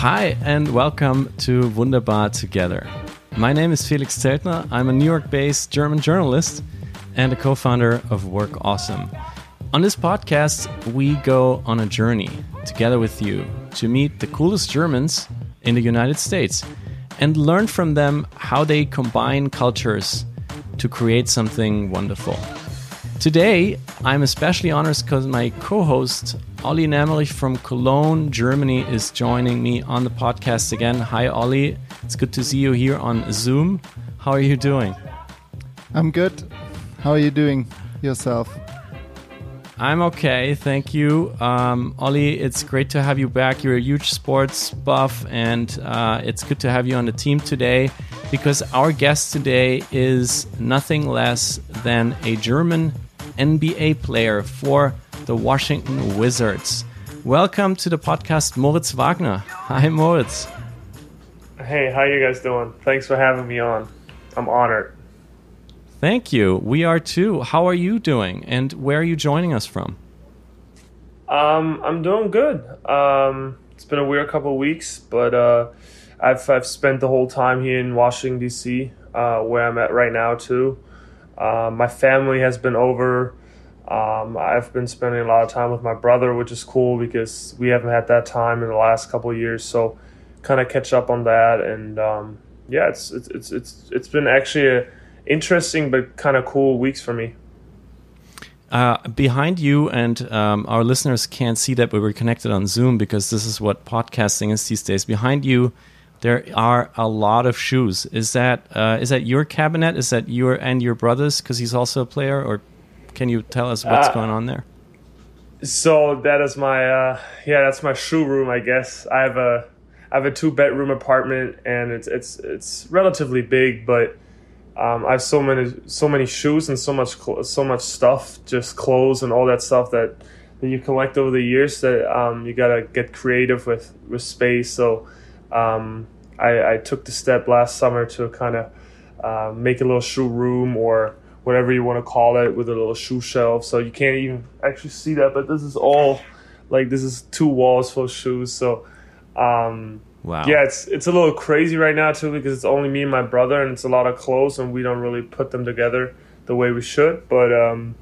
Hi, and welcome to Wunderbar Together. My name is Felix Zeltner. I'm a New York based German journalist and a co founder of Work Awesome. On this podcast, we go on a journey together with you to meet the coolest Germans in the United States and learn from them how they combine cultures to create something wonderful. Today, I'm especially honored because my co host, Olli Nemmerich from Cologne, Germany, is joining me on the podcast again. Hi, Olli. It's good to see you here on Zoom. How are you doing? I'm good. How are you doing yourself? I'm okay, thank you. Um, Olli, it's great to have you back. You're a huge sports buff, and uh, it's good to have you on the team today because our guest today is nothing less than a German NBA player for the Washington Wizards. Welcome to the podcast, Moritz Wagner. Hi, Moritz. Hey, how you guys doing? Thanks for having me on. I'm honored. Thank you. We are too. How are you doing? And where are you joining us from? Um, I'm doing good. Um, it's been a weird couple of weeks, but uh, I've I've spent the whole time here in Washington D.C., uh, where I'm at right now too. Uh, my family has been over. Um, I've been spending a lot of time with my brother, which is cool because we haven't had that time in the last couple years. So, kind of catch up on that, and um, yeah, it's it's it's it's it's been actually a interesting but kind of cool weeks for me. Uh, behind you, and um, our listeners can't see that, but we're connected on Zoom because this is what podcasting is these days. Behind you, there are a lot of shoes. Is that uh, is that your cabinet? Is that your and your brother's? Because he's also a player, or can you tell us what's uh, going on there? So that is my uh, yeah, that's my shoe room. I guess I have a I have a two bedroom apartment, and it's it's it's relatively big, but um, I have so many so many shoes and so much so much stuff, just clothes and all that stuff that that you collect over the years that um, you gotta get creative with with space. So um, I, I, took the step last summer to kind of uh, make a little shoe room or whatever you want to call it with a little shoe shelf. So you can't even actually see that, but this is all like this is two walls full of shoes. So um, Wow. Yeah, it's it's a little crazy right now too because it's only me and my brother and it's a lot of clothes and we don't really put them together the way we should. But um,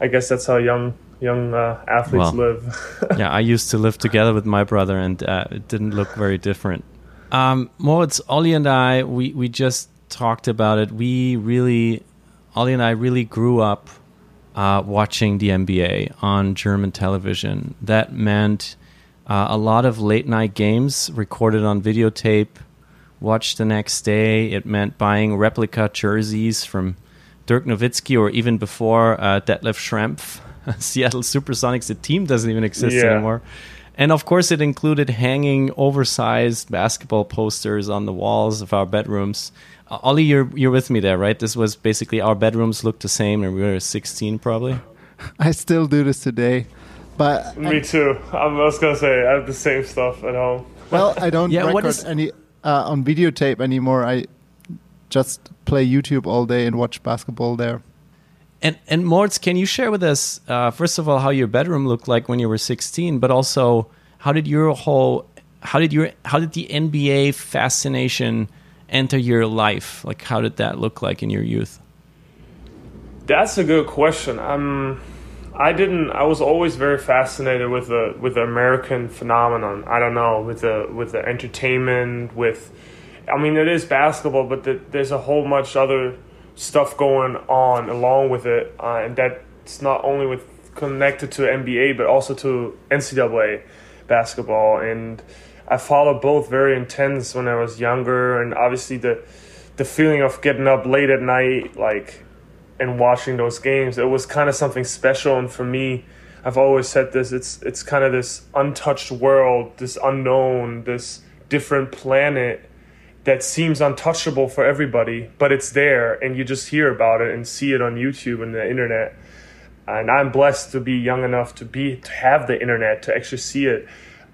I guess that's how young young uh, athletes well, live. yeah, I used to live together with my brother and uh, it didn't look very different. Um, Moritz, Olli and I, we we just talked about it. We really, Olli and I really grew up uh, watching the NBA on German television. That meant uh, a lot of late night games recorded on videotape, watched the next day. It meant buying replica jerseys from Dirk Nowitzki or even before uh, Detlef Schrempf, Seattle Supersonics. The team doesn't even exist yeah. anymore. And of course, it included hanging oversized basketball posters on the walls of our bedrooms. Uh, Olli, you're you're with me there, right? This was basically our bedrooms looked the same, and we were 16 probably. I still do this today. But me too. I was gonna say I have the same stuff at home. Well, I don't yeah, record is... any uh, on videotape anymore. I just play YouTube all day and watch basketball there. And and Moritz, can you share with us uh, first of all how your bedroom looked like when you were 16, but also how did your whole how did your how did the NBA fascination enter your life? Like how did that look like in your youth? That's a good question. Um I didn't. I was always very fascinated with the with the American phenomenon. I don't know with the with the entertainment. With, I mean, it is basketball, but the, there's a whole much other stuff going on along with it, uh, and that's not only with connected to NBA but also to NCAA basketball. And I followed both very intense when I was younger, and obviously the the feeling of getting up late at night, like and watching those games, it was kind of something special. And for me, I've always said this: it's it's kind of this untouched world, this unknown, this different planet that seems untouchable for everybody, but it's there, and you just hear about it and see it on YouTube and the internet. And I'm blessed to be young enough to be to have the internet to actually see it.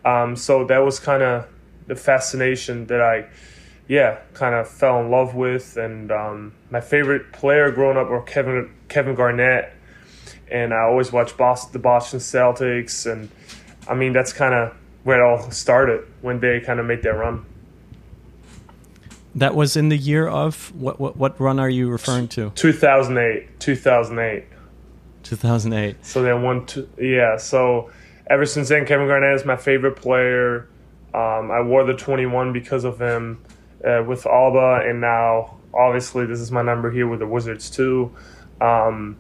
Um, so that was kind of the fascination that I yeah, kind of fell in love with. And um, my favorite player growing up were Kevin Kevin Garnett, and I always watched Boston, the Boston Celtics. And I mean, that's kind of where it all started when they kind of made their run. That was in the year of what? What, what run are you referring to? 2008. 2008. 2008. So they won. Two, yeah. So ever since then, Kevin Garnett is my favorite player. Um, I wore the 21 because of him uh, with Alba, and now obviously this is my number here with the Wizards too. Um,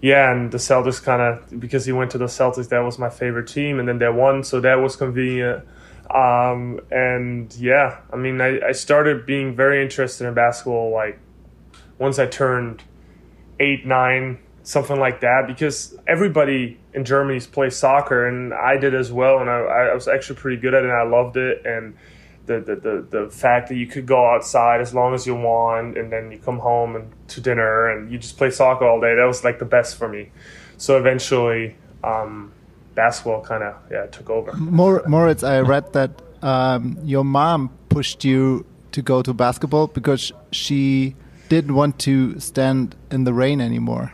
yeah, and the Celtics kind of because he went to the Celtics, that was my favorite team, and then they won, so that was convenient. Um, and yeah, I mean, I, I started being very interested in basketball like once I turned eight, nine, something like that, because everybody in Germany plays soccer, and I did as well, and I, I was actually pretty good at it, and I loved it, and the, the, the, the fact that you could go outside as long as you want, and then you come home and to dinner, and you just play soccer all day. That was like the best for me. So eventually, um, basketball kind of yeah took over. Moritz, I read that um, your mom pushed you to go to basketball because she didn't want to stand in the rain anymore.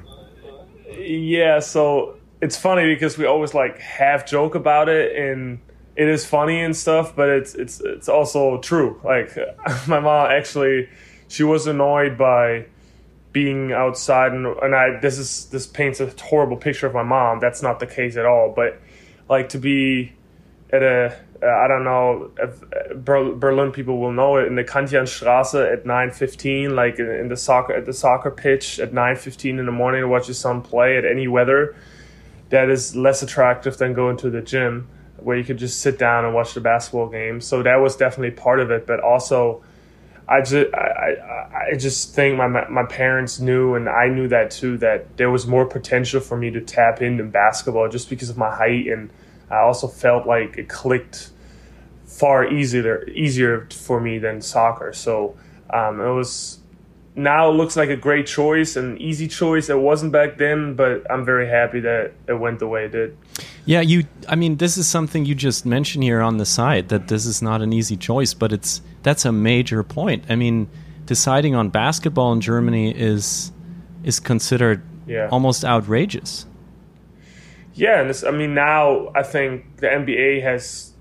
Yeah, so it's funny because we always like half joke about it and it is funny and stuff, but it's it's it's also true. Like my mom actually she was annoyed by being outside and, and I this is this paints a horrible picture of my mom. That's not the case at all. But like to be at a uh, I don't know Berlin people will know it in the Cantianstraße at 9:15 like in the soccer at the soccer pitch at 9:15 in the morning to watch your son play at any weather that is less attractive than going to the gym where you could just sit down and watch the basketball game so that was definitely part of it but also I just I, I just think my my parents knew and I knew that too that there was more potential for me to tap into basketball just because of my height and I also felt like it clicked far easier easier for me than soccer. So um, it was now it looks like a great choice, an easy choice. It wasn't back then, but I'm very happy that it went the way it did. Yeah, you. I mean, this is something you just mentioned here on the side that this is not an easy choice, but it's that's a major point. I mean, deciding on basketball in Germany is is considered yeah. almost outrageous. Yeah, and this, I mean, now I think the NBA has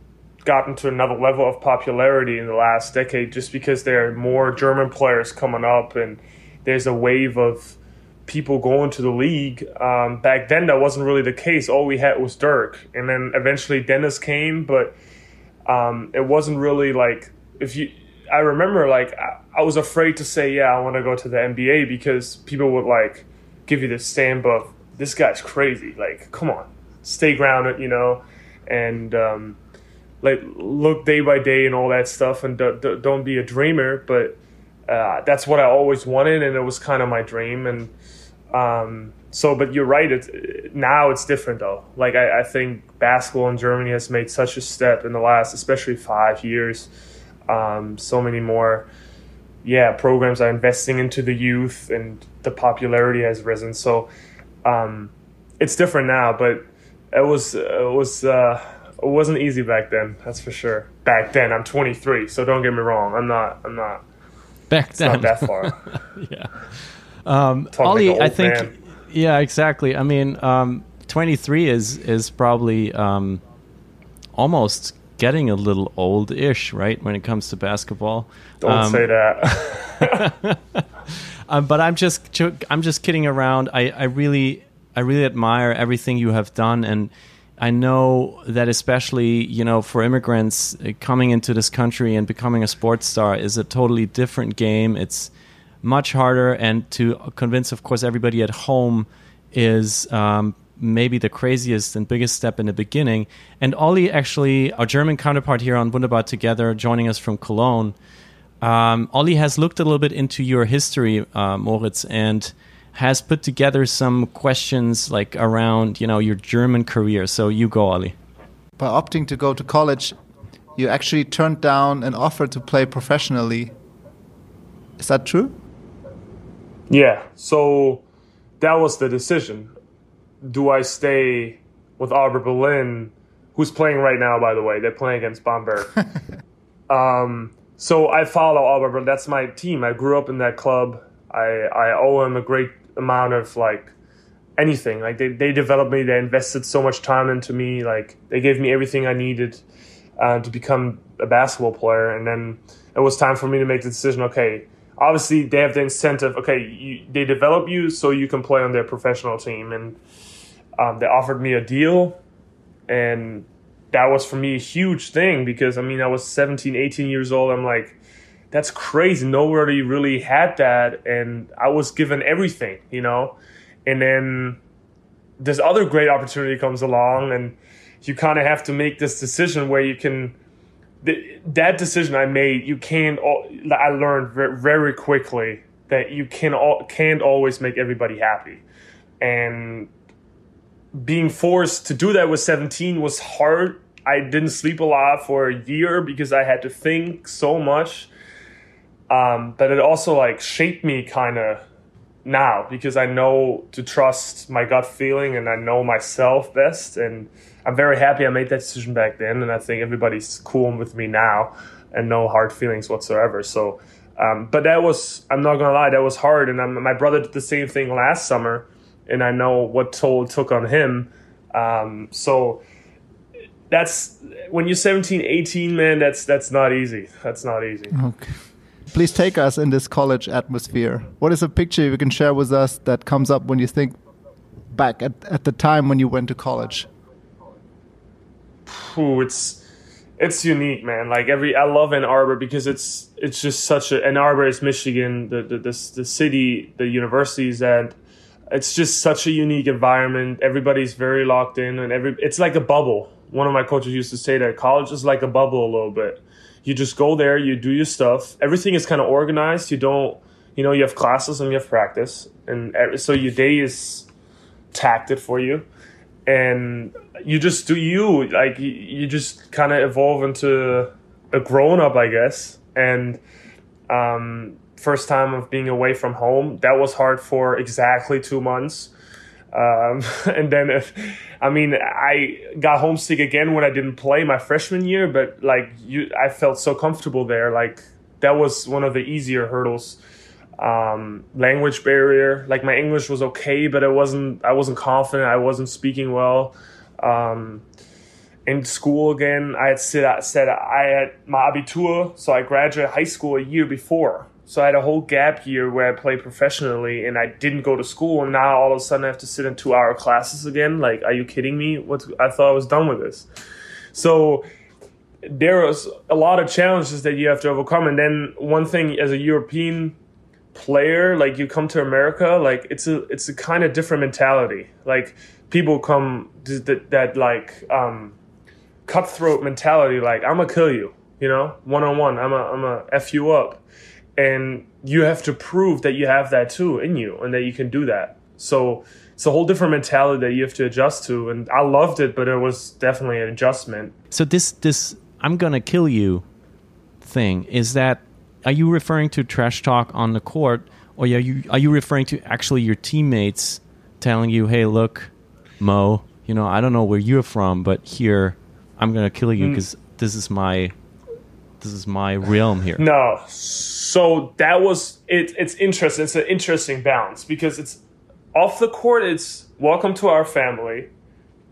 gotten to another level of popularity in the last decade just because there are more German players coming up and there's a wave of people going to the league. Um, back then, that wasn't really the case. All we had was Dirk, and then eventually Dennis came, but um, it wasn't really like if you. I remember like I, I was afraid to say yeah I want to go to the NBA because people would like give you the stamp of this guy's crazy. Like come on, stay grounded, you know, and um, like look day by day and all that stuff, and do, do, don't be a dreamer. But uh, that's what I always wanted, and it was kind of my dream. And um, so, but you're right. It's now it's different though. Like I, I, think basketball in Germany has made such a step in the last, especially five years. Um, so many more, yeah, programs are investing into the youth, and the popularity has risen. So um, it's different now, but it was it was. Uh, it wasn't easy back then. That's for sure. Back then, I'm 23, so don't get me wrong. I'm not. I'm not. Back then, not that far. yeah. Um, Ollie, like I think. Man. Yeah, exactly. I mean, um, 23 is is probably um, almost getting a little old-ish, right? When it comes to basketball. Don't um, say that. um, but I'm just I'm just kidding around. I, I really I really admire everything you have done and I know that especially you know for immigrants uh, coming into this country and becoming a sports star is a totally different game. It's much harder, and to convince, of course, everybody at home is um, maybe the craziest and biggest step in the beginning. And Ollie, actually, our German counterpart here on Wunderbar Together, joining us from Cologne, um, Ollie has looked a little bit into your history, uh, Moritz, and has put together some questions like around you know your German career. So you go, Olli. By opting to go to college, you actually turned down an offer to play professionally. Is that true? Yeah. So that was the decision. Do I stay with Alba Berlin, who's playing right now? By the way, they're playing against Bamberg. um, so I follow Alba Berlin. That's my team. I grew up in that club. I, I owe him a great amount of like anything. Like they, they developed me, they invested so much time into me. Like they gave me everything I needed uh, to become a basketball player. And then it was time for me to make the decision. Okay, obviously they have the incentive. Okay, you, they develop you so you can play on their professional team, and um, they offered me a deal, and that was for me a huge thing because I mean I was 17, 18 years old. I'm like. That's crazy. Nobody really had that, and I was given everything, you know and then this other great opportunity comes along and you kind of have to make this decision where you can that decision i made you can't i learned very quickly that you can all, can't always make everybody happy and being forced to do that with 17 was hard i didn't sleep a lot for a year because i had to think so much um, but it also like shaped me kind of now because I know to trust my gut feeling and I know myself best. And I'm very happy I made that decision back then. And I think everybody's cool with me now and no hard feelings whatsoever. So, um, but that was, I'm not gonna lie, that was hard. And I'm, my brother did the same thing last summer. And I know what toll it took on him. Um, so, that's when you're 17 18 man that's that's not easy that's not easy okay please take us in this college atmosphere. What is a picture you can share with us that comes up when you think back at, at the time when you went to college? Ooh, it's it's unique, man. Like every, I love Ann Arbor because it's it's just such a. Ann Arbor is Michigan, the the the, the city, the universities, and it's just such a unique environment. Everybody's very locked in, and every it's like a bubble. One of my coaches used to say that college is like a bubble a little bit you just go there, you do your stuff. Everything is kind of organized. You don't, you know, you have classes and you have practice, and so your day is tacted for you, and you just do you. Like you just kind of evolve into a grown up, I guess. And um, first time of being away from home, that was hard for exactly two months um, and then, if, I mean, I got homesick again when I didn't play my freshman year, but like you, I felt so comfortable there. Like that was one of the easier hurdles. Um, language barrier, like my English was okay, but I wasn't, I wasn't confident. I wasn't speaking well. Um, in school again, I had said I had my abitur, so I graduated high school a year before. So I had a whole gap year where I played professionally and I didn't go to school. And now all of a sudden I have to sit in two hour classes again. Like, are you kidding me? What I thought I was done with this. So there was a lot of challenges that you have to overcome. And then one thing as a European player, like you come to America, like it's a it's a kind of different mentality. Like people come that, that like um, cutthroat mentality. Like I'm gonna kill you, you know, one on one. I'm a I'm a f you up and you have to prove that you have that too in you and that you can do that. So it's a whole different mentality that you have to adjust to. And i loved it but it was definitely an adjustment. So this this i'm gonna kill you thing is that are you referring to trash talk on the court? Or are you are you referring to actually your teammates telling you hey look mo you know i don't know where you're from but here i'm gonna kill you because mm. this is my this is my realm here. No. So that was it it's interesting. It's an interesting balance because it's off the court it's welcome to our family.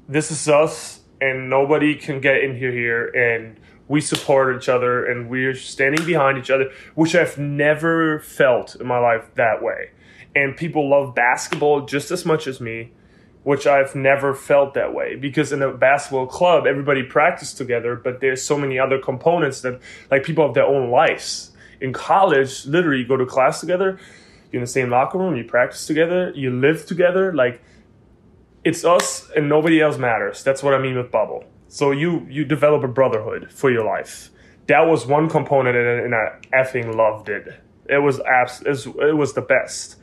This is us and nobody can get in here here and we support each other and we're standing behind each other, which I've never felt in my life that way. And people love basketball just as much as me which I've never felt that way because in a basketball club, everybody practices together, but there's so many other components that like people have their own lives. In college, literally, you go to class together, you're in the same locker room, you practice together, you live together. Like it's us and nobody else matters. That's what I mean with bubble. So you you develop a brotherhood for your life. That was one component, and I effing loved it. It was abs- it was the best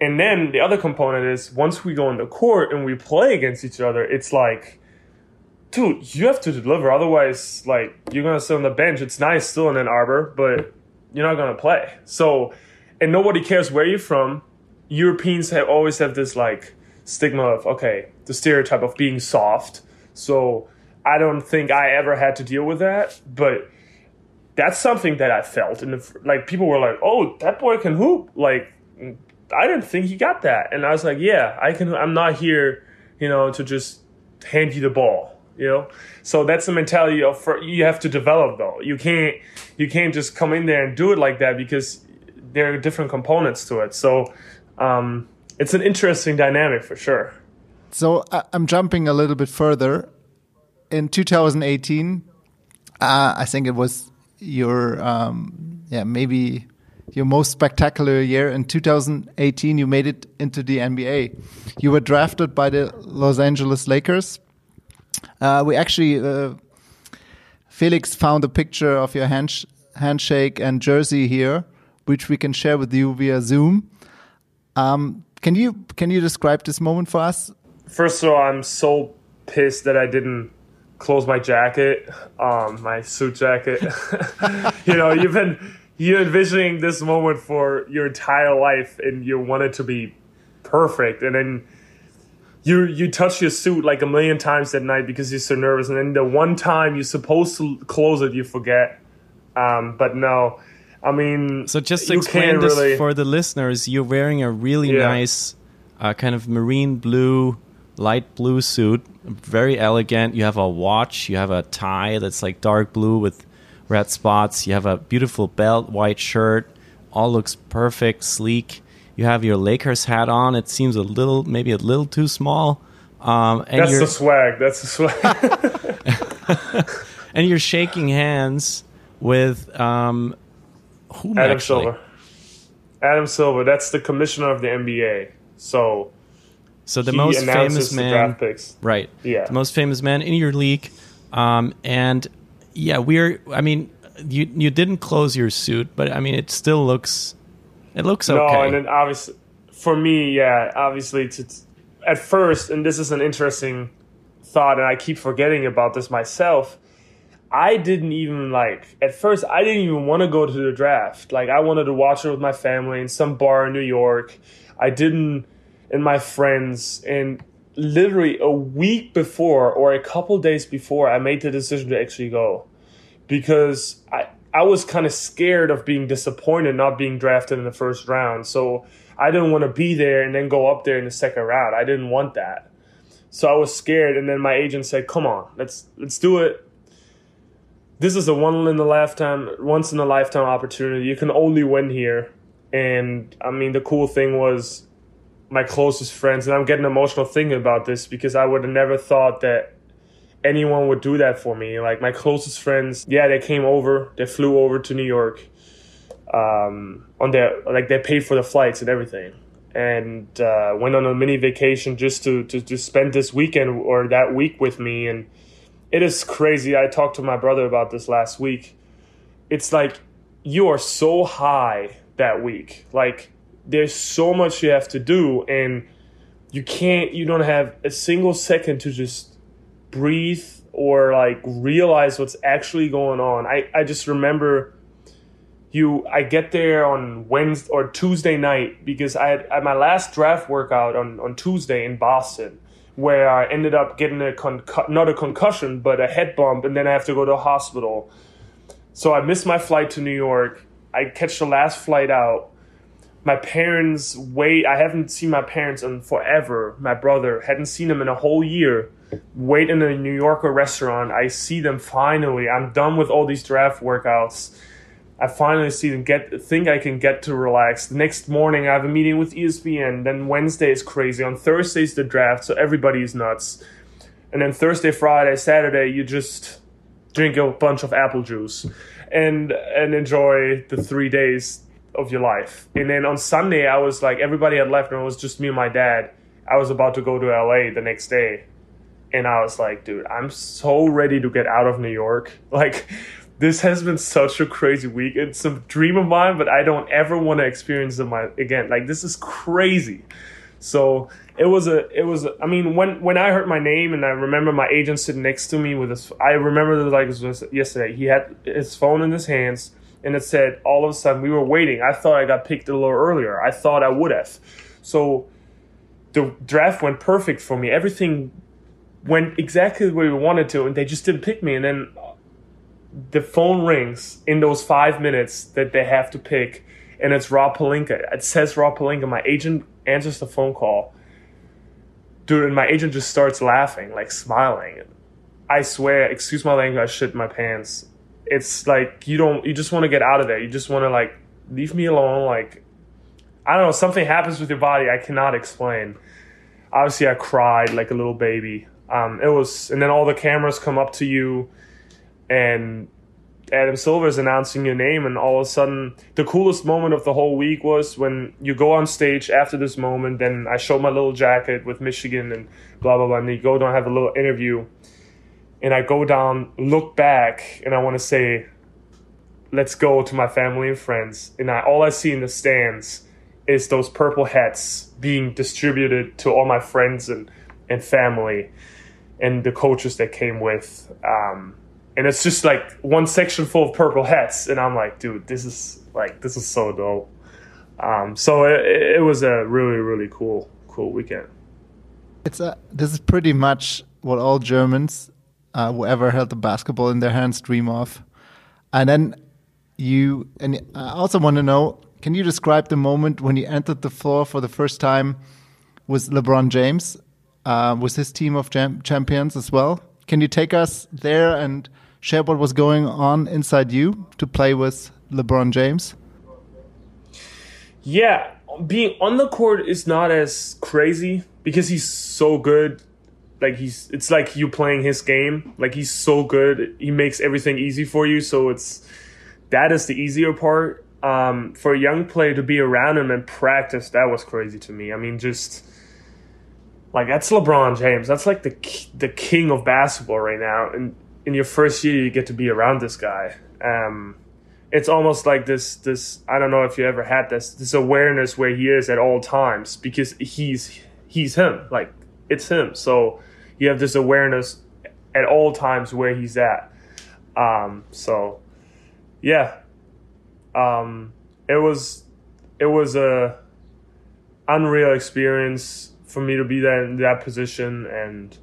and then the other component is once we go in the court and we play against each other, it's like, dude, you have to deliver. Otherwise, like you're gonna sit on the bench. It's nice still in Ann Arbor, but you're not gonna play. So, and nobody cares where you're from. Europeans have always have this like stigma of okay, the stereotype of being soft. So I don't think I ever had to deal with that, but that's something that I felt, and like people were like, "Oh, that boy can hoop!" Like I didn't think he got that. And I was like, yeah, I can. I'm not here, you know, to just hand you the ball. You know, so that's the mentality of you have to develop though. You can't you can't just come in there and do it like that because there are different components to it. So um, it's an interesting dynamic for sure. So I'm jumping a little bit further. In 2018, uh, I think it was your um, yeah maybe your most spectacular year. In 2018, you made it into the NBA. You were drafted by the Los Angeles Lakers. Uh, we actually, uh, Felix found a picture of your hand handshake and jersey here, which we can share with you via Zoom. Um, can you can you describe this moment for us? First of all, I'm so pissed that I didn't close my jacket, um, my suit jacket. you know, you've been you envisioning this moment for your entire life, and you want it to be perfect, and then you you touch your suit like a million times that night because you're so nervous, and then the one time you're supposed to close it, you forget. Um, but no, I mean, so just to explain this really, for the listeners, you're wearing a really yeah. nice uh, kind of marine blue, light blue suit, very elegant. You have a watch, you have a tie that's like dark blue with red spots. You have a beautiful belt, white shirt. All looks perfect, sleek. You have your Lakers hat on. It seems a little, maybe a little too small. Um, and That's the swag. That's the swag. and you're shaking hands with um, whom Adam actually? Silver. Adam Silver. That's the commissioner of the NBA. So, so the most famous man, right? Yeah, the most famous man in your league. Um, and yeah, we're. I mean, you you didn't close your suit, but I mean, it still looks it looks okay. No, and then obviously for me, yeah, obviously to at first, and this is an interesting thought, and I keep forgetting about this myself. I didn't even like at first. I didn't even want to go to the draft. Like I wanted to watch it with my family in some bar in New York. I didn't, and my friends, and literally a week before or a couple days before, I made the decision to actually go because I I was kind of scared of being disappointed not being drafted in the first round. So I didn't want to be there and then go up there in the second round. I didn't want that. So I was scared and then my agent said, "Come on, let's let's do it. This is a one in a lifetime once in a lifetime opportunity. You can only win here." And I mean, the cool thing was my closest friends and I'm getting emotional thinking about this because I would have never thought that anyone would do that for me. Like my closest friends, yeah, they came over, they flew over to New York, um, on their like they paid for the flights and everything, and uh, went on a mini vacation just to, to to spend this weekend or that week with me. And it is crazy. I talked to my brother about this last week. It's like you are so high that week. Like there's so much you have to do, and you can't. You don't have a single second to just breathe or like realize what's actually going on. I, I just remember you I get there on Wednesday or Tuesday night because I had, my last draft workout on, on Tuesday in Boston where I ended up getting a con- not a concussion but a head bump and then I have to go to a hospital. So I missed my flight to New York. I catch the last flight out. My parents wait. I haven't seen my parents in forever. My brother hadn't seen them in a whole year wait in a New Yorker restaurant. I see them finally. I'm done with all these draft workouts. I finally see them get think I can get to relax. The next morning I have a meeting with ESPN. Then Wednesday is crazy. On Thursday's the draft, so everybody is nuts. And then Thursday, Friday, Saturday, you just drink a bunch of apple juice and and enjoy the three days of your life. And then on Sunday I was like everybody had left and it was just me and my dad. I was about to go to LA the next day and I was like, dude, I'm so ready to get out of New York. Like, this has been such a crazy week. It's a dream of mine, but I don't ever want to experience it my, again. Like, this is crazy. So it was a, it was. A, I mean, when when I heard my name and I remember my agent sitting next to me with his, I remember like it was yesterday. He had his phone in his hands and it said all of a sudden we were waiting. I thought I got picked a little earlier. I thought I would have. So the draft went perfect for me. Everything went exactly where we wanted to, and they just didn't pick me. And then the phone rings in those five minutes that they have to pick, and it's Rob Pelinka. It says Rob Pelinka. My agent answers the phone call. Dude, and my agent just starts laughing, like smiling. I swear, excuse my language, I shit my pants. It's like you don't, you just want to get out of there. You just want to like leave me alone. Like I don't know, something happens with your body I cannot explain. Obviously, I cried like a little baby. Um, it was, and then all the cameras come up to you, and Adam Silver is announcing your name, and all of a sudden, the coolest moment of the whole week was when you go on stage after this moment. Then I show my little jacket with Michigan and blah blah blah, and you go down have a little interview, and I go down, look back, and I want to say, "Let's go" to my family and friends, and I all I see in the stands is those purple hats being distributed to all my friends and, and family and the coaches that came with. Um, and it's just like one section full of purple hats. And I'm like, dude, this is like, this is so dope. Um, so it, it was a really, really cool, cool weekend. It's a, this is pretty much what all Germans, uh, whoever held the basketball in their hands, dream of. And then you, and I also want to know can you describe the moment when you entered the floor for the first time with LeBron James, uh, with his team of champions as well? Can you take us there and share what was going on inside you to play with LeBron James? Yeah, being on the court is not as crazy because he's so good. Like he's, it's like you playing his game. Like he's so good, he makes everything easy for you. So it's that is the easier part um, for a young player to be around him and practice, that was crazy to me. I mean, just like that's LeBron James. That's like the the king of basketball right now. And in your first year, you get to be around this guy. Um, it's almost like this this I don't know if you ever had this this awareness where he is at all times because he's he's him. Like it's him. So you have this awareness at all times where he's at. Um, so yeah, um, it was it was a unreal experience for me to be there in that position and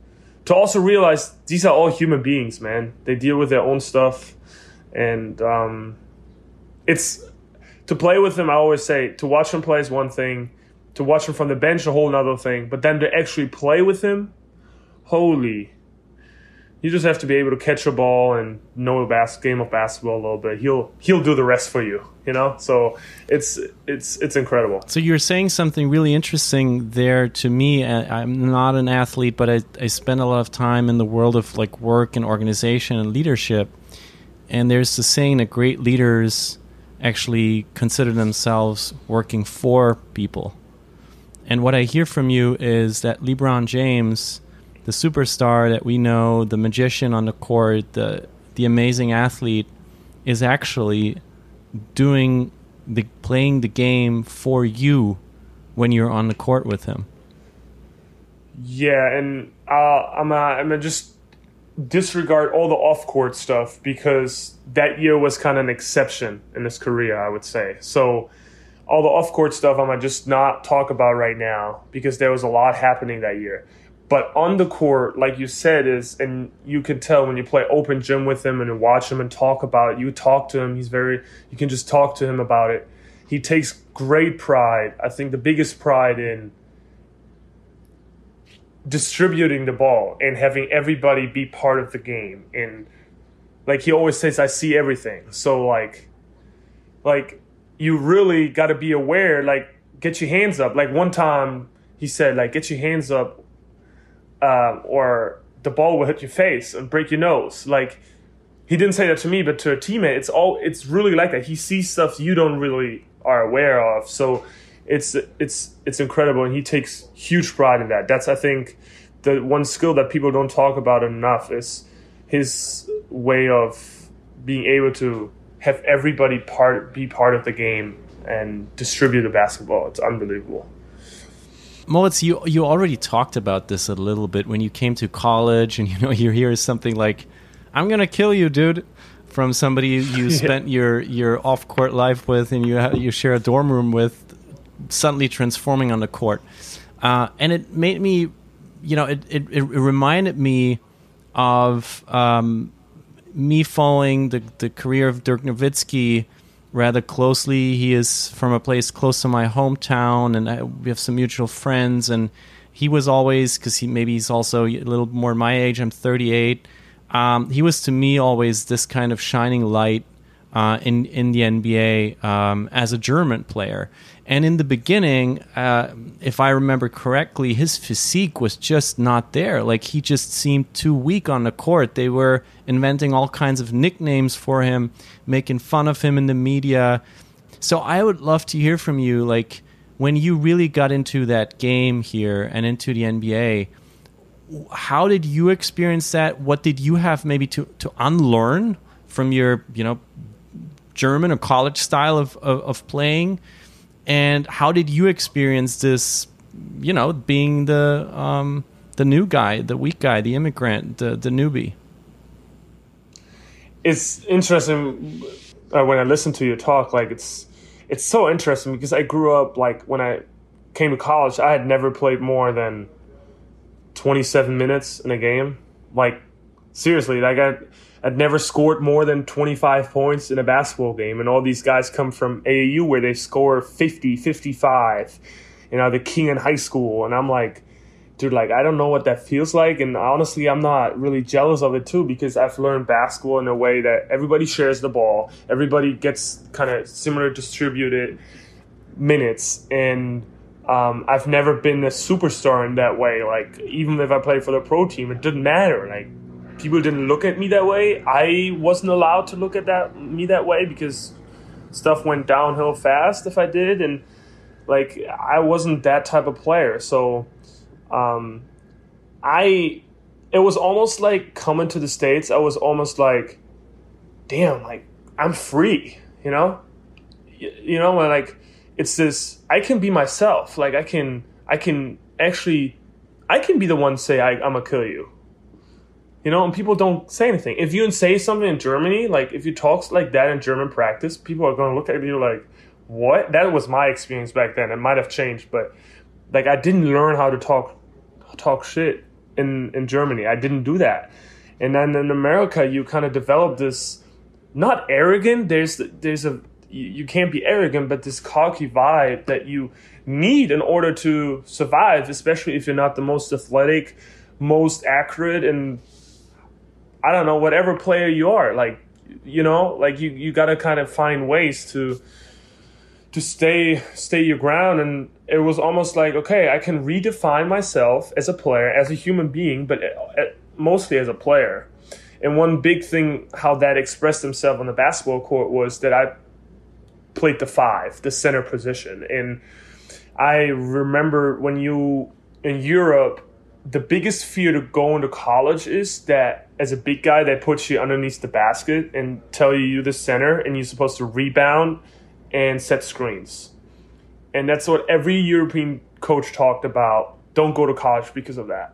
to also realize these are all human beings, man. They deal with their own stuff, and um, it's to play with them. I always say to watch him play is one thing, to watch him from the bench a whole other thing, but then to actually play with him, holy you just have to be able to catch a ball and know the bas- game of basketball a little bit. He'll he'll do the rest for you, you know. So it's it's it's incredible. So you're saying something really interesting there to me. I'm not an athlete, but I I spend a lot of time in the world of like work and organization and leadership. And there's the saying that great leaders actually consider themselves working for people. And what I hear from you is that LeBron James the superstar that we know, the magician on the court, the the amazing athlete, is actually doing the playing the game for you when you're on the court with him. Yeah, and uh, I'm uh, I'm gonna just disregard all the off court stuff because that year was kind of an exception in his career, I would say. So all the off court stuff I'm gonna just not talk about right now because there was a lot happening that year. But on the court, like you said, is and you can tell when you play open gym with him and watch him and talk about it, you talk to him, he's very you can just talk to him about it. He takes great pride. I think the biggest pride in distributing the ball and having everybody be part of the game. And like he always says, I see everything. So like like you really gotta be aware, like get your hands up. Like one time he said, like, get your hands up um, or the ball will hit your face and break your nose. Like he didn't say that to me, but to a teammate, it's all it's really like that. He sees stuff you don't really are aware of. So it's it's it's incredible, and he takes huge pride in that. That's I think the one skill that people don't talk about enough is his way of being able to have everybody part be part of the game and distribute the basketball. It's unbelievable. Moritz, you you already talked about this a little bit when you came to college, and you know you hear something like, "I'm gonna kill you, dude," from somebody you spent your your off court life with, and you you share a dorm room with, suddenly transforming on the court, uh, and it made me, you know, it it, it reminded me of um, me following the the career of Dirk Nowitzki rather closely. He is from a place close to my hometown, and I, we have some mutual friends. And he was always because he maybe he's also a little more my age. I'm 38. Um, he was to me always this kind of shining light uh, in in the NBA um, as a German player. And in the beginning, uh, if I remember correctly, his physique was just not there. Like he just seemed too weak on the court. They were inventing all kinds of nicknames for him, making fun of him in the media. So I would love to hear from you, like when you really got into that game here and into the NBA. How did you experience that? What did you have maybe to, to unlearn from your, you know, German or college style of, of, of playing? And how did you experience this? You know, being the um, the new guy, the weak guy, the immigrant, the the newbie. It's interesting uh, when I listen to your talk. Like it's it's so interesting because I grew up like when I came to college, I had never played more than 27 minutes in a game. Like seriously, like I I'd never scored more than 25 points in a basketball game. And all these guys come from AAU where they score 50, 55, you know, the king in high school. And I'm like, dude, like, I don't know what that feels like. And honestly, I'm not really jealous of it too because I've learned basketball in a way that everybody shares the ball, everybody gets kind of similar distributed minutes. And um, I've never been a superstar in that way. Like, even if I played for the pro team, it didn't matter. Like, people didn't look at me that way. I wasn't allowed to look at that me that way because stuff went downhill fast if I did, and like I wasn't that type of player. So, um, I it was almost like coming to the states. I was almost like, damn, like I'm free, you know, you, you know, like it's this. I can be myself. Like I can, I can actually, I can be the one say I, I'm gonna kill you you know, and people don't say anything. If you say something in Germany, like if you talk like that in German practice, people are going to look at you like, "What?" That was my experience back then. It might have changed, but like I didn't learn how to talk talk shit in in Germany. I didn't do that. And then in America, you kind of develop this not arrogant. There's there's a you, can't be arrogant, but this cocky vibe that you need in order to survive, especially if you're not the most athletic, most accurate, and I don't know, whatever player you are, like you know, like you you got to kind of find ways to to stay stay your ground. And it was almost like okay i can redefine myself as a player as a human being but uh, mostly as a player. And one big thing how that expressed himself on the basketball court was that i played the five the center position. And i remember when you in europe the biggest fear to go into college is that as a big guy, they put you underneath the basket and tell you you're the center and you're supposed to rebound and set screens. And that's what every European coach talked about. Don't go to college because of that.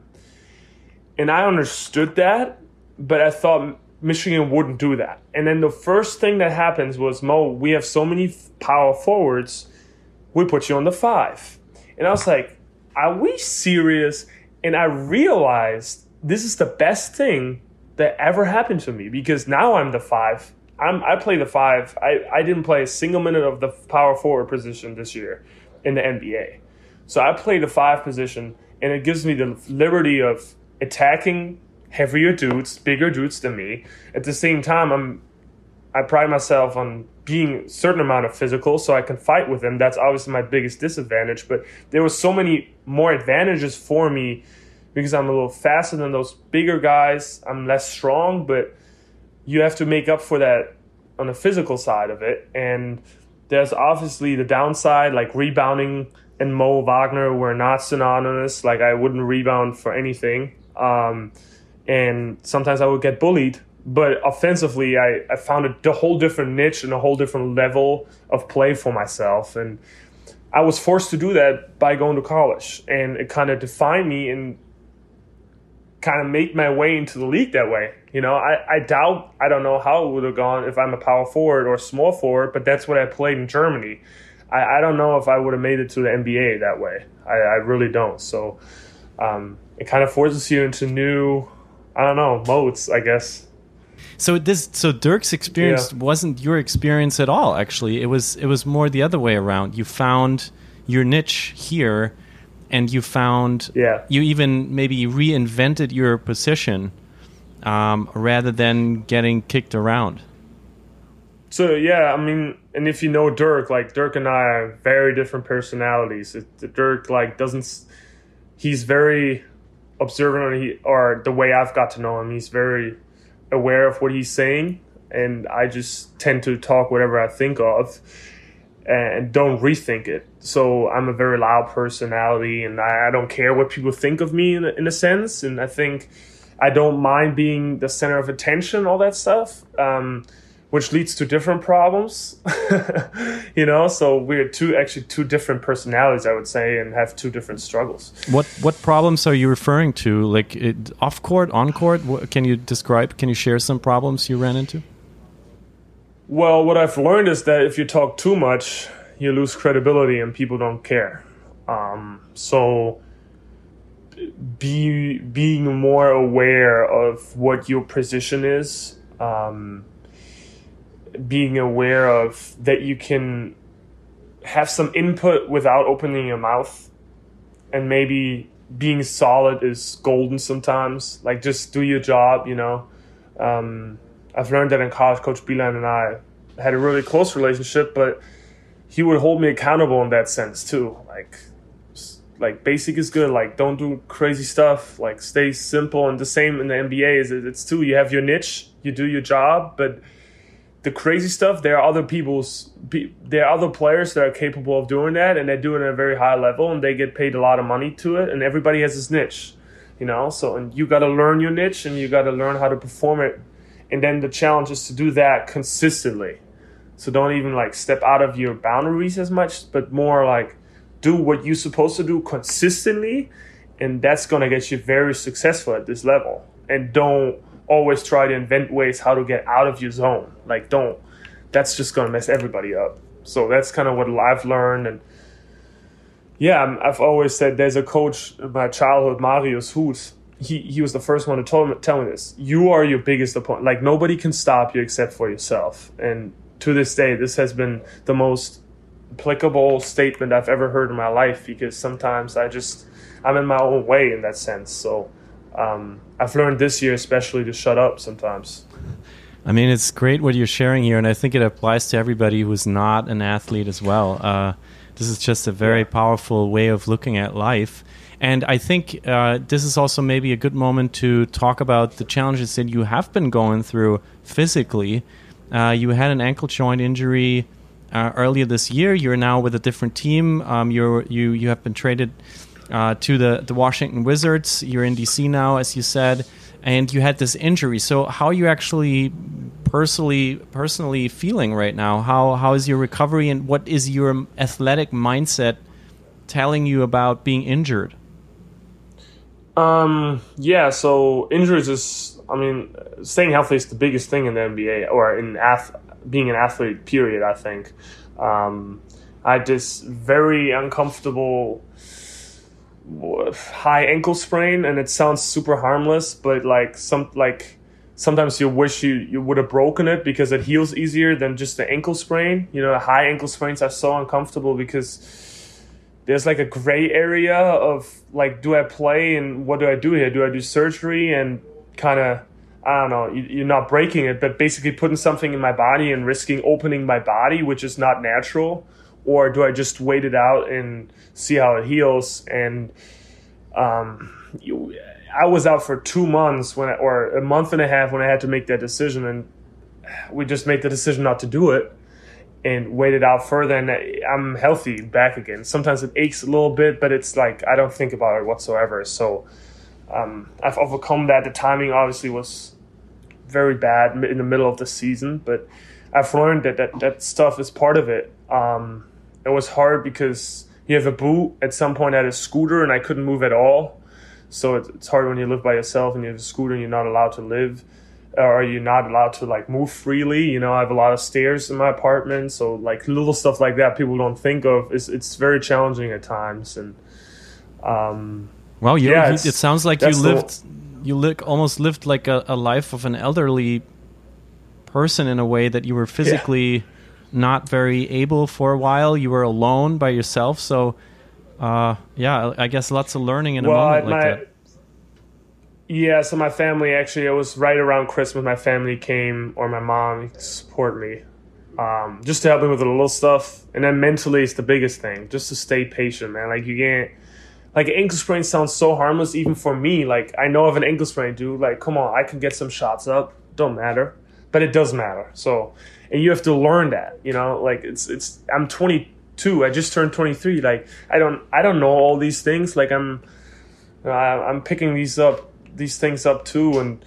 And I understood that, but I thought Michigan wouldn't do that. And then the first thing that happens was, Mo, we have so many power forwards, we put you on the five. And I was like, are we serious? And I realized this is the best thing that ever happened to me because now I'm the five. I'm, I play the five. I, I didn't play a single minute of the power forward position this year in the NBA. So I play the five position, and it gives me the liberty of attacking heavier dudes, bigger dudes than me. At the same time, I'm I pride myself on being a certain amount of physical, so I can fight with them. That's obviously my biggest disadvantage. But there was so many more advantages for me because I'm a little faster than those bigger guys. I'm less strong, but you have to make up for that on the physical side of it. And there's obviously the downside, like rebounding and Mo Wagner were not synonymous. Like I wouldn't rebound for anything. Um, and sometimes I would get bullied. But offensively, I, I found a, whole different niche and a whole different level of play for myself. And I was forced to do that by going to college. And it kind of defined me and kind of make my way into the league that way. You know, I, I doubt, I don't know how it would have gone if I'm a power forward or small forward, but that's what I played in Germany. I, I don't know if I would have made it to the NBA that way. I, I really don't. So um, it kind of forces you into new, I don't know, modes, I guess. So this, so Dirk's experience Yeah. wasn't your experience at all. Actually, it was it was more the other way around. You found your niche here, and you found Yeah. you even maybe reinvented your position um, rather than getting kicked around. So yeah, I mean, and if you know Dirk, like Dirk and I are very different personalities. It, Dirk like doesn't. He's very observant, he or the way I've got to know him, he's very aware of what he's saying, and I just tend to talk whatever I think of, and don't rethink it. So I'm a very loud personality, and I, I don't care what people think of me in a, in a sense, and I think I don't mind being the center of attention, all that stuff. Um, which leads to different problems you know so we're two actually two different personalities i would say and have two different struggles What what problems are you referring to? Like it, off court, on court? What, can you describe? Can you share some problems you ran into? well what i've learned is that if you talk too much you lose credibility and people don't care um, so be being more aware of what your position is um, being aware of that you can have some input without opening your mouth. And maybe being solid is golden sometimes. Like just do your job you know. Um, i've learned that in college coach Beilein and i had a really close relationship but he would hold me accountable in that sense too. Like like basic is good. Like don't do crazy stuff. Like stay simple. And the same in the nba is it's too you have your niche you do your job but the crazy stuff there are other people's pe- there are other players that are capable of doing that and they do it at a very high level and they get paid a lot of money to it and everybody has his niche you know? So and you got to learn your niche and you got to learn how to perform it and then the challenge is to do that consistently. So don't even like step out of your boundaries as much but more like do what you're supposed to do consistently and that's going to get you very successful at this level. And don't always try to invent ways how to get out of your zone like don't that's just to mess everybody up so that's kind of what i've learned and yeah I'm- i've always said there's a coach in my childhood marius Hoot. he, he was the first one to tell me, tell me this you are your biggest opponent like nobody can stop you except for yourself and to this day this has been the most applicable statement I've ever heard in my life because sometimes I just I'm in my own way in that sense. So um, I've learned this year especially to shut up sometimes. I mean, it's great what you're sharing here, and I think it applies to everybody who's not an athlete as well. Uh, this is just a very Yeah. powerful way of looking at life. And I think uh, this is also maybe a good moment to talk about the challenges that you have been going through physically. Uh, you had an ankle joint injury uh, earlier this year. You're now with a different team. Um, you're you you have been traded uh, to the the Washington Wizards. You're in DC now, as you said, and you had this injury. So how are you actually personally personally feeling right now? How how is your recovery, and what is your athletic mindset telling you about being injured? Um, yeah, so injuries is, I mean, staying healthy is the biggest thing in the NBA or in ath- being an athlete, period, I think. Um, I had this very uncomfortable high ankle sprain and it sounds super harmless, but like some, like, sometimes you wish you, you would have broken it because it heals easier than just the ankle sprain. You know, high ankle sprains are so uncomfortable because there's like a gray area of like, do I play and what do I do here? Do I do surgery and kind of, I don't know, you, you're not breaking it, but basically putting something in my body and risking opening my body, which is not natural? Or do I just wait it out and see how it heals? And um, you, I was out for two months when, I, or a month and a half when I had to make that decision, and we just made the decision not to do it and waited out further and I'm healthy back again. Sometimes it aches a little bit, but it's like I don't think about it whatsoever. So um, I've overcome that. The timing obviously was very bad in the middle of the season, but I've learned that that, that stuff is part of it. Um, it was hard because you have a boot at some point I had a scooter and I couldn't move at all. So it's, it's hard when you live by yourself and you have a scooter and you're not allowed to live or you're not allowed to like move freely. You know, I have a lot of stairs in my apartment, so like little stuff like that people don't think of. It's it's very challenging at times, and um, Well, you, Yeah, it sounds like you lived, you li- almost lived like a, a life of an elderly person in a way that you were physically yeah. Not very able for a while. You were alone by yourself, so uh, yeah, I guess lots of learning in well, a moment like my, that. Yeah, so my family actually, it was right around Christmas. My family came, or my mom, to support me, um, just to help me with the little stuff. And then mentally, it's the biggest thing, just to stay patient, man. Like you can't, like an ankle sprain sounds so harmless, even for me. Like I know of an ankle sprain, dude. Like come on, I can get some shots up. Don't matter, but it does matter. So, and you have to learn that. You know, like it's it's. I'm 22. I just turned 23. Like I don't I don't know all these things. Like I'm, I'm picking these up these things up too, and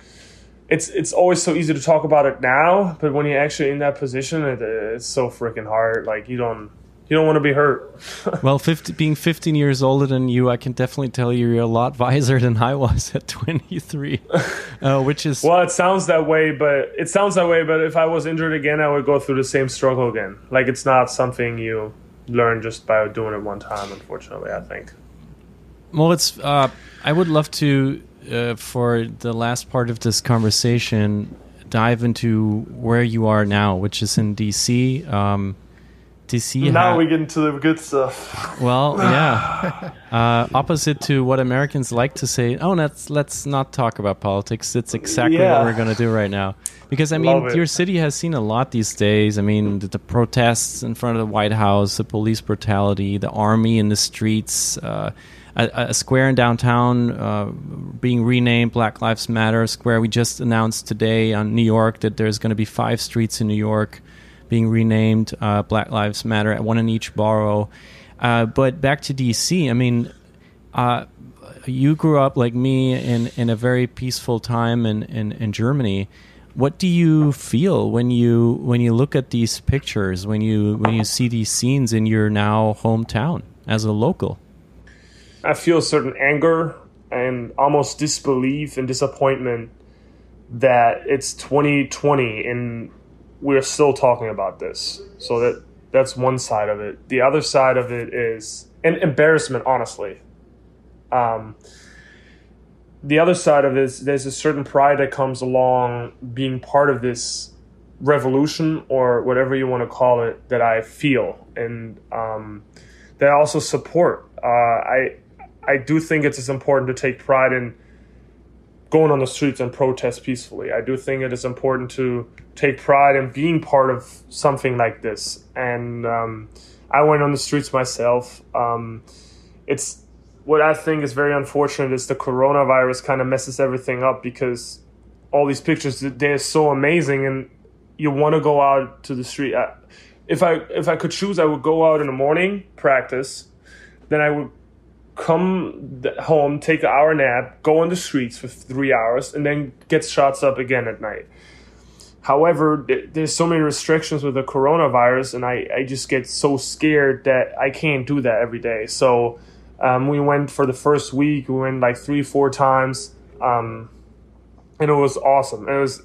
it's it's always so easy to talk about it now, but when you're actually in that position, it, it's so freaking hard. Like you don't you don't want to be hurt. well, 50, being 15 years older than you, I can definitely tell you you're a lot wiser than I was at 23, uh, which is well, it sounds that way, but it sounds that way. But if I was injured again, I would go through the same struggle again. Like it's not something you learn just by doing it one time. Unfortunately, I think. Well, it's. Uh, I would love to uh, for the last part of this conversation, dive into where you are now, which is in DC. Um, DC. Now ha- we get into the good stuff. Well, yeah. uh, opposite to what Americans like to say. Oh, let's let's not talk about politics. It's exactly yeah. what we're going to do right now. Because I mean, your city has seen a lot these days. I mean, the, the, protests in front of the White House, the police brutality, the army in the streets. Uh, a, a square in downtown uh, being renamed Black Lives Matter Square. We just announced today on New York that there's going to be five streets in New York being renamed uh, Black Lives Matter, at one in each borough. Uh, but back to DC, I mean, uh, you grew up like me in, in a very peaceful time in, in, in Germany what do you feel when you when you look at these pictures when you when you see these scenes in your now hometown as a local I feel a certain anger and almost disbelief and disappointment that it's 2020 and we're still talking about this. So that that's one side of it. The other side of it is an embarrassment, honestly. Um, the other side of this, there's a certain pride that comes along being part of this revolution or whatever you want to call it that I feel and um, that I also support. Uh, I I do think it's as important to take pride in going on the streets and protest peacefully. I do think it is important to take pride in being part of something like this. And um, I went on the streets myself. Um, it's what I think is very unfortunate is the coronavirus kind of messes everything up because all these pictures they're so amazing and you want to go out to the street. if I if I could choose, I would go out in the morning practice. Then I would come home, take an hour nap, go on the streets for three hours, and then get shots up again at night. However, there's so many restrictions with the coronavirus, and I, I just get so scared that I can't do that every day. So um, we went for the first week, we went like three, four times, um, and it was awesome. It was,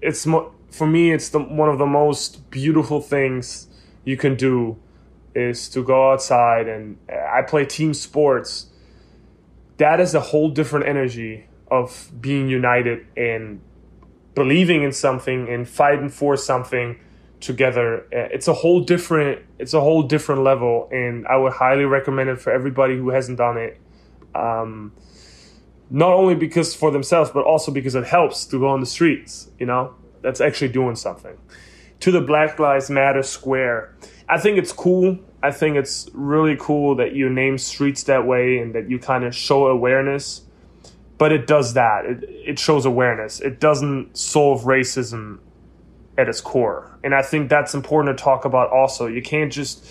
it's for me, it's the, one of the most beautiful things you can do is to go outside and I play team sports. That is a whole different energy of being united and believing in something and fighting for something together. It's a whole different it's a whole different level and I would highly recommend it for everybody who hasn't done it. Um, not only because for themselves but also because it helps to go on the streets, you know? That's actually doing something. To the Black Lives Matter square I think it's cool. I think it's really cool that you name streets that way and that you kind of show awareness. But it does that. It, it shows awareness. It doesn't solve racism at its core. And I think that's important to talk about also. You can't just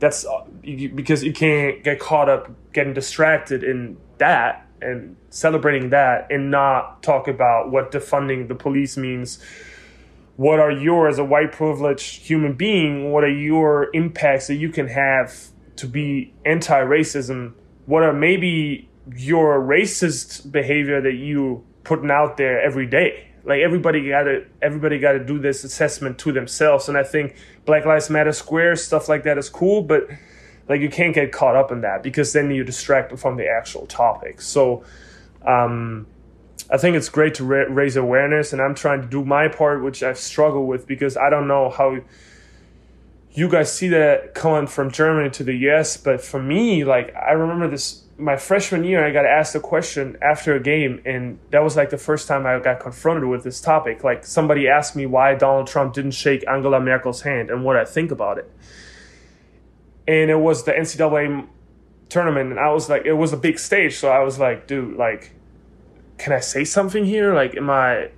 that's because you can't get caught up getting distracted in that and celebrating that and not talk about what defunding the police means what are your as a white privileged human being what are your impacts that you can have to be anti-racism? What are maybe your racist behavior that you putting out there every day? Like everybody got to everybody got to do this assessment to themselves. And i think black lives matter square stuff like that is cool but like you can't get caught up in that because then you distract from the actual topic. So um I think it's great to ra- raise awareness, and I'm trying to do my part, which I've struggled with because I don't know how you guys see that coming from Germany to the US, but for me, like I remember this my freshman year, I got asked a question after a game, and that was like the first time I got confronted with this topic. Like somebody asked me why Donald Trump didn't shake Angela Merkel's hand and what I think about it. And it was the NCAA tournament, and I was like, it was a big stage, so I was like, dude, like, can I say something here? Like, am I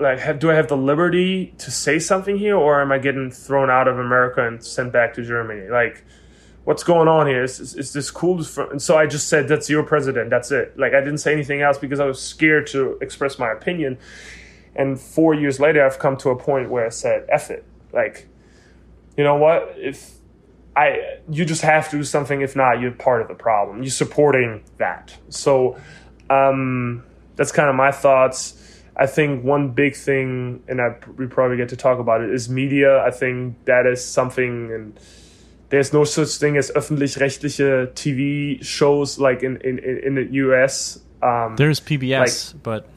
like have, do I have the liberty to say something here, or am I getting thrown out of America and sent back to Germany? Like what's going on here? Is, is, is this cool? And so I just said, that's your president. That's it. Like I didn't say anything else because I was scared to express my opinion. And four years later, I've come to a point where I said, F it. Like, you know what? If I, you just have to do something. If not, you're part of the problem. You're supporting that. So, um, that's kind of my thoughts. I think one big thing, and I we probably get to talk about it, is media. I think that is something, and there's no such thing as öffentlich-rechtliche TV shows like in in in the US. Um, there's PBS, like, but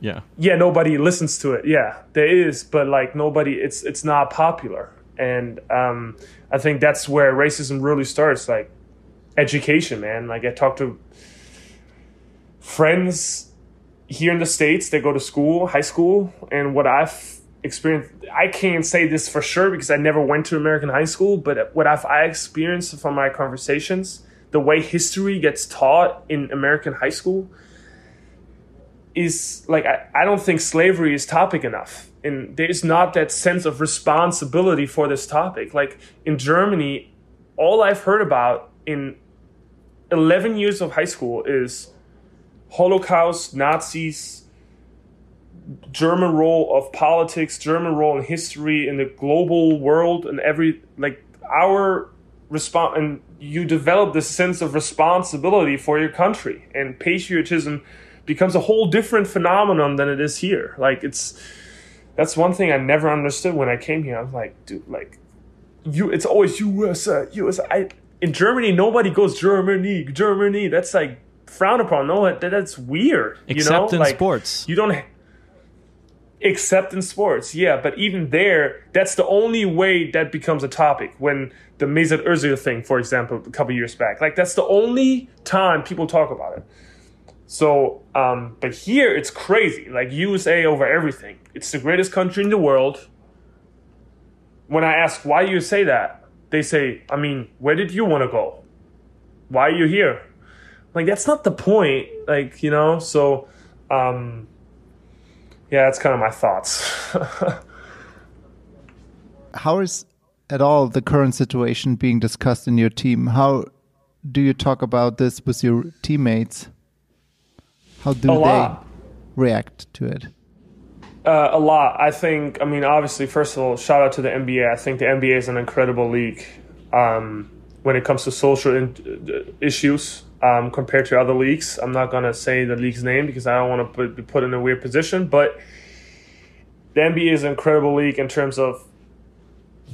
yeah, yeah, nobody listens to it. Yeah, there is, but like nobody, it's it's not popular, and um, I think that's where racism really starts. Like education, man. Like I talked to friends here in the states. They go to school, high school, and what I've experienced. i can't say this for sure because i never went to american high school but what i've i experienced from my conversations the way history gets taught in american high school is like i, I don't think slavery is topic enough and there's not that sense of responsibility for this topic like in germany all i've heard about in 11 years of high school is holocaust nazis German role of politics, German role in history in the global world, and every like our response, and you develop this sense of responsibility for your country, and patriotism becomes a whole different phenomenon than it is here. Like it's that's one thing I never understood when I came here. I was like, dude, like you, it's always USA, USA. I, in Germany, nobody goes Germany, Germany. That's like frowned upon. No, that, that's weird. Except you know? in like, sports, you don't except in sports yeah but even there that's the only way that becomes a topic when the Mesut Özil thing for example a couple years back. Like that's the only time people talk about it. So um but here it's crazy. Like USA over everything. It's the greatest country in the world. When I ask why you say that they say I mean where did you want to go? Why are you here like that's not the point like you know so um yeah, that's kind of my thoughts. How is at all the current situation being discussed in your team? How do you talk about this with your teammates? How do they react to it? Uh, a lot. I think. I mean, obviously, first of all, shout out to the NBA. I think the NBA is an incredible league um, when it comes to social in- uh, issues um, compared to other leagues. I'm not gonna say the league's name because I don't want to put, be put in a weird position, but the NBA is an incredible league in terms of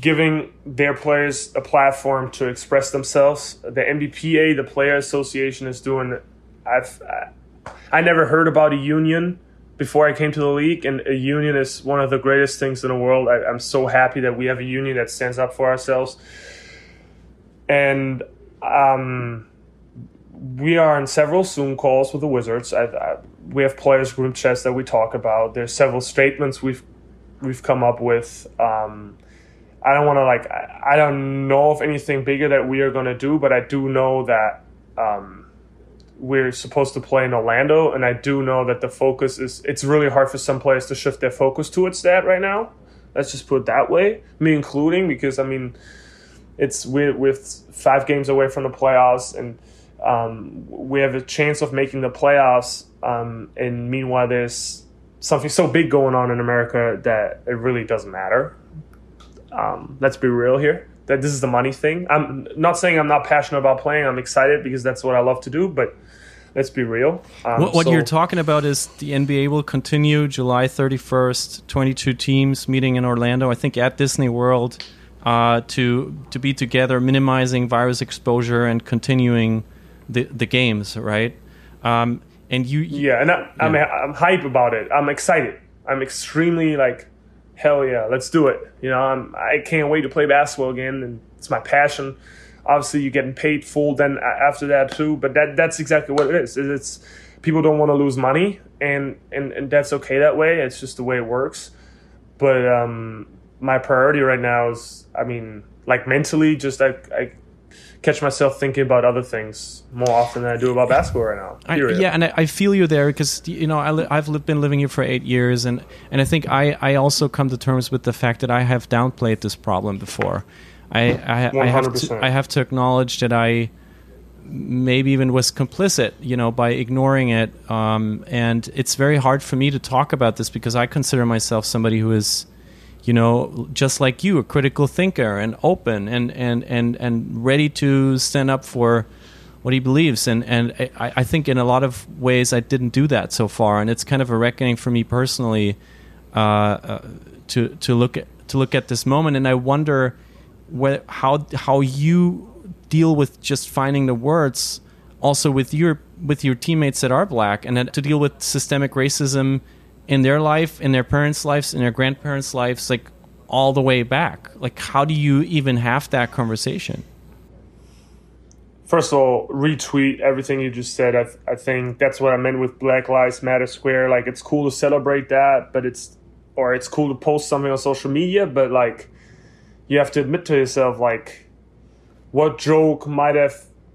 giving their players a platform to express themselves. The NBPA, the Player Association, is doing. I've I never heard about a union before I came to the league, and a union is one of the greatest things in the world. I, I'm so happy that we have a union that stands up for ourselves, and um, we are in several Zoom calls with the Wizards. I, I, we have players group chats that we talk about. There's several statements we've we've come up with. Um, I don't want to like. I, I, don't know of anything bigger that we are going to do, but I do know that um, we're supposed to play in Orlando, and I do know that the focus is. It's really hard for some players to shift their focus towards that right now. Let's just put it that way, me including, because I mean, it's we're with five games away from the playoffs and um, we have a chance of making the playoffs. Um, and meanwhile, there's something so big going on in America that it really doesn't matter. Um, let's be real here. That this is the money thing. I'm not saying I'm not passionate about playing. I'm excited because that's what I love to do. But let's be real. Um, what, what so, you're talking about is the NBA will continue July 31st. 22 teams meeting in Orlando. I think at Disney World. Uh, to to be together, minimizing virus exposure and continuing the the games, right? Um, and you, yeah, and I, I'm I'm hype about it. I'm excited. I'm extremely like, hell yeah, let's do it. You know, I'm I can't wait to play basketball again, and it's my passion. Obviously, you're getting paid full then after that too, but that that's exactly what it is. It's people don't want to lose money, and and and that's okay that way. It's just the way it works. But um, my priority right now is, I mean, like mentally, just I, I catch myself thinking about other things more often than I do about basketball right now. I, yeah, and I, I, feel you there because you know I li- I've li- been living here for eight years, and and I think I I also come to terms with the fact that I have downplayed this problem before. I I, I have to I have to acknowledge that I maybe even was complicit, you know, by ignoring it. Um, and it's very hard for me to talk about this because I consider myself somebody who is you know, just like you, a critical thinker and open and and and and ready to stand up for what he believes. And and I, I think in a lot of ways I didn't do that so far, and it's kind of a reckoning for me personally uh, uh, to to look at to look at this moment. And I wonder where, how how you deal with just finding the words, also with your with your teammates that are black, and to deal with systemic racism in their life, in their parents' lives, in their grandparents' lives, like all the way back. Like, how do you even have that conversation? First of all, retweet everything you just said. I, th- I think that's what I meant with Black Lives Matter Square. Like, it's cool to celebrate that, but it's, or it's cool to post something on social media, but like, you have to admit to yourself, like, what joke might have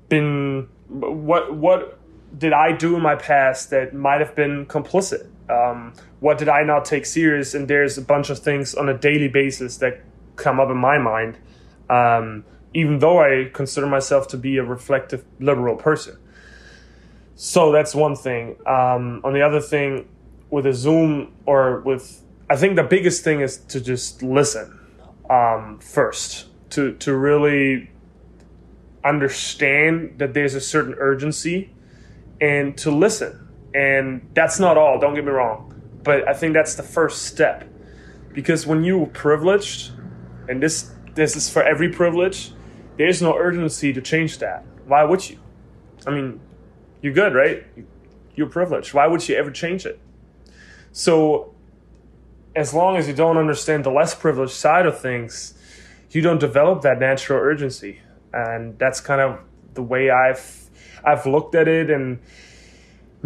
been, what, what did I do in my past that might have been complicit? Um, what did I not take serious? And there's a bunch of things on a daily basis that come up in my mind, um, even though I consider myself to be a reflective liberal person. So that's one thing. Um, on the other thing, with a Zoom or with, I think the biggest thing is to just listen um, first, to to really understand that there's a certain urgency, and to listen and that's not all, don't get me wrong. But I think that's the first step. Because when you're privileged, and this this is for every privilege, there's no urgency to change that. Why would you? I mean, you're good, right? You're privileged. Why would you ever change it? So, as long as you don't understand the less privileged side of things, you don't develop that natural urgency, and that's kind of the way I've I've looked at it and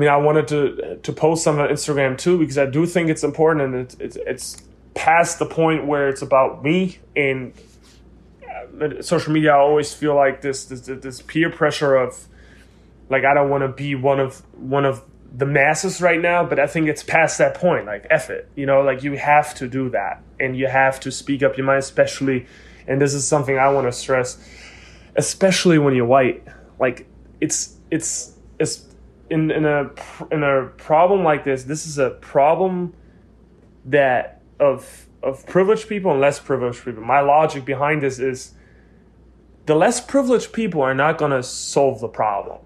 mean, I wanted to to post some on Instagram too because I do think it's important and it's it's, it's past the point where it's about me and uh, social media. I always feel like this this this peer pressure of like I don't want to be one of one of the masses right now, but I think it's past that point. Like F it, you know, like you have to do that and you have to speak up your mind, especially. And this is something I want to stress, especially when you're white. Like it's it's it's in in a in a problem like this, this is a problem that of of privileged people and less privileged people. My logic behind this is the less privileged people are not going to solve the problem.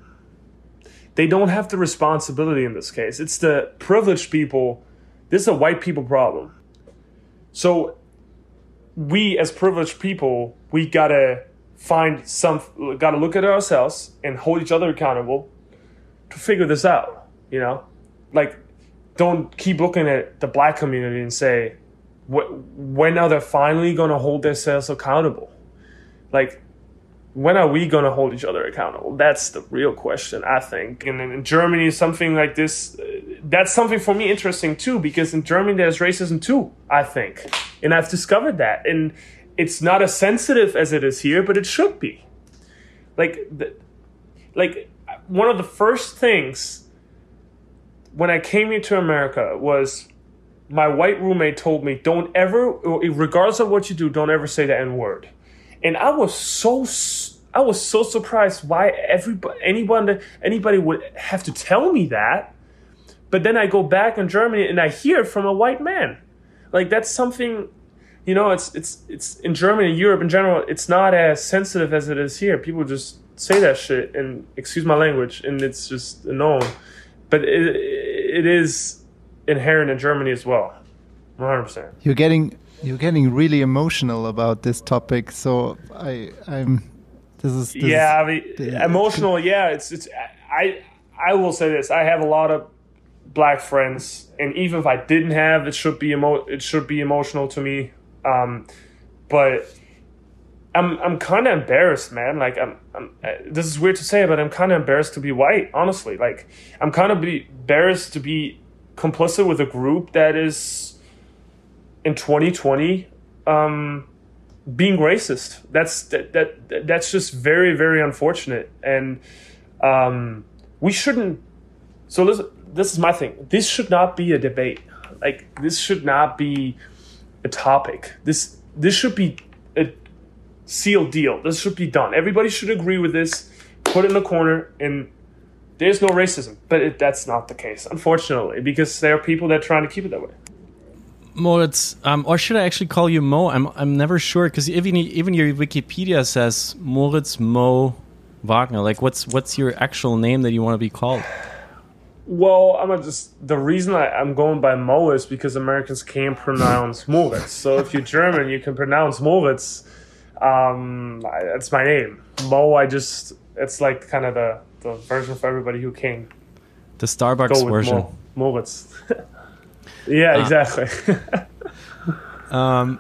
They don't have the responsibility in this case. It's the privileged people. This is a white people problem. So we as privileged people, we got to find some got to look at ourselves and hold each other accountable figure this out. You know, like don't keep looking at the black community and say, when are they finally going to hold themselves accountable? Like, when are we going to hold each other accountable? That's the real question, I think. And in Germany, something like this, uh, that's something for me interesting too, because in Germany there's racism too, I think. And I've discovered that. And it's not as sensitive as it is here, but it should be. Like, like one of the first things when I came into America was my white roommate told me, "Don't ever, regardless of what you do, don't ever say the N word." And I was so I was so surprised why everybody anyone anybody would have to tell me that. But then I go back in Germany and I hear from a white man. Like that's something you know, it's it's it's in Germany, Europe in general, it's not as sensitive as it is here. People just say that shit and excuse my language and it's just known but it, it is inherent in germany as well 100% you're getting you're getting really emotional about this topic so i i'm this is this yeah I mean, emotional yeah it's it's i I will say this: I have a lot of black friends, and even if I didn't have, it should be emo- it should be emotional to me. Um, but I'm I'm kind of embarrassed, man. Like I'm, I'm uh, this is weird to say, but I'm kind of embarrassed to be white. Honestly, like I'm kind of embarrassed to be complicit with a group that is in 2020 um, being racist. That's that, that that's just very very unfortunate, and um, we shouldn't. So this this is my thing. This should not be a debate. Like this should not be a topic. This this should be a sealed deal. This should be done. Everybody should agree with this. Put it in the corner, and there's no racism. But it, that's not the case, unfortunately, because there are people that are trying to keep it that way. Moritz, um, or should I actually call you Mo? I'm I'm never sure because even even your Wikipedia says Moritz Mo Wagner. Like, what's what's your actual name that you want to be called? Well, I'm just the reason I, I'm going by Mo is because Americans can't pronounce Moritz. So if you're German, you can pronounce Moritz. Um, I, that's my name, Mo. I just it's like kind of the the version for everybody who came. The Starbucks version. Mo, Moritz. yeah, exactly. Um,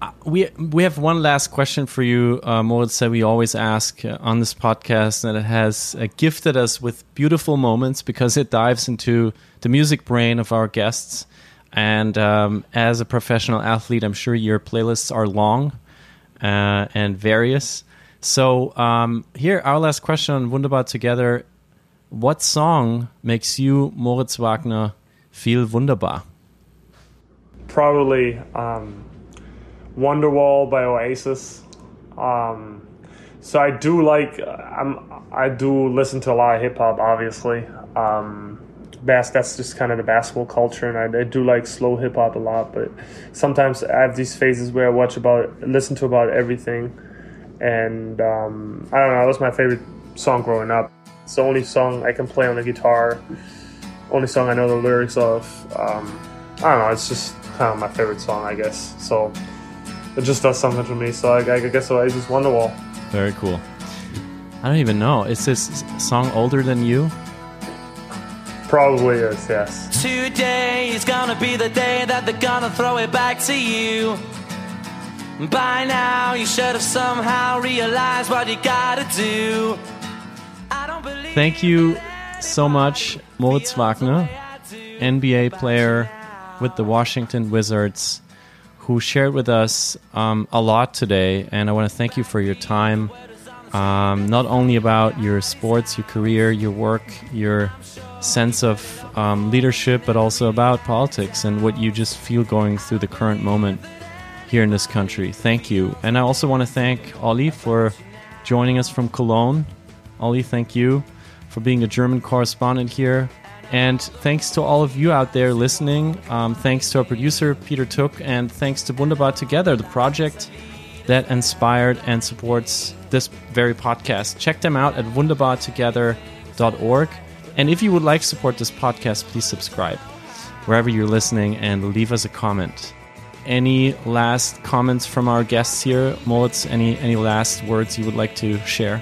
uh, we we have one last question for you, uh, Moritz, that we always ask uh, on this podcast, and it has uh, gifted us with beautiful moments because it dives into the music brain of our guests. And um, as a professional athlete, I'm sure your playlists are long uh, and various. So um, here, our last question on Wunderbar Together: What song makes you, Moritz Wagner, feel wunderbar? probably um, Wonderwall by Oasis. Um, so I do like I'm I do listen to a lot of hip hop, obviously. Um, bas- that's just kind of the basketball culture, and I, I do like slow hip hop a lot. But sometimes I have these phases where I watch about listen to about everything, and um, I don't know. That was my favorite song growing up. It's the only song I can play on the guitar. Only song I know the lyrics of. Um, I don't know. It's just kind of my favorite song, I guess. So it just does something to me. So I, I guess Oasis Wonderwall. Very cool. I don't even know. Is this song older than you? Probably is, yes. Today is gonna be the day that they're gonna throw it back to you. By now, you should have somehow realized what you gotta do. I don't believe Thank you so much, Moritz Wagner, NBA player with the Washington Wizards, who shared with us um, a lot today. And I want to thank you for your time, um, not only about your sports, your career, your work, your sense of um, leadership, but also about politics and what you just feel going through the current moment here in this country. Thank you. And I also want to thank Olli for joining us from Cologne. Olli, thank you for being a German correspondent here. And thanks to all of you out there listening. Um, thanks to our producer, Peter Took, and thanks to Wunderbar Together, the project that inspired and supports this very podcast. Check them out at wunderbartogether.org. And if you would like to support this podcast, please subscribe wherever you're listening and leave us a comment. Any last comments from our guests here, Moritz? Any any last words you would like to share?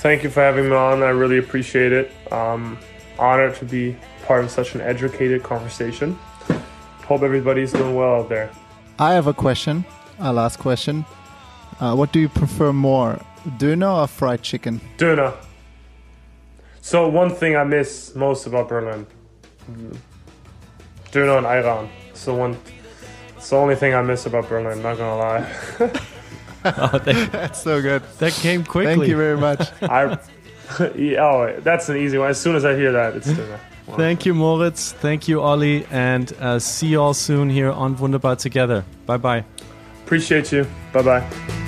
Thank you for having me on. I really appreciate it. Um, honored to be part of such an educated conversation. Hope everybody's doing well out there. I have a question, a last question. Uh, what do you prefer more, döner or fried chicken? Döner. So one thing I miss most about Berlin, Döner and Ayran. So one, it's the only thing I miss about Berlin. Not gonna lie. Oh, that, That's so good. that came quickly. Thank you very much. I, yeah, oh, that's an easy one. As soon as I hear that, it's Döner. Thank you, Moritz. Thank you, Olli. And uh, see you all soon here on Wunderbar Together. Bye bye. Appreciate you. Bye bye.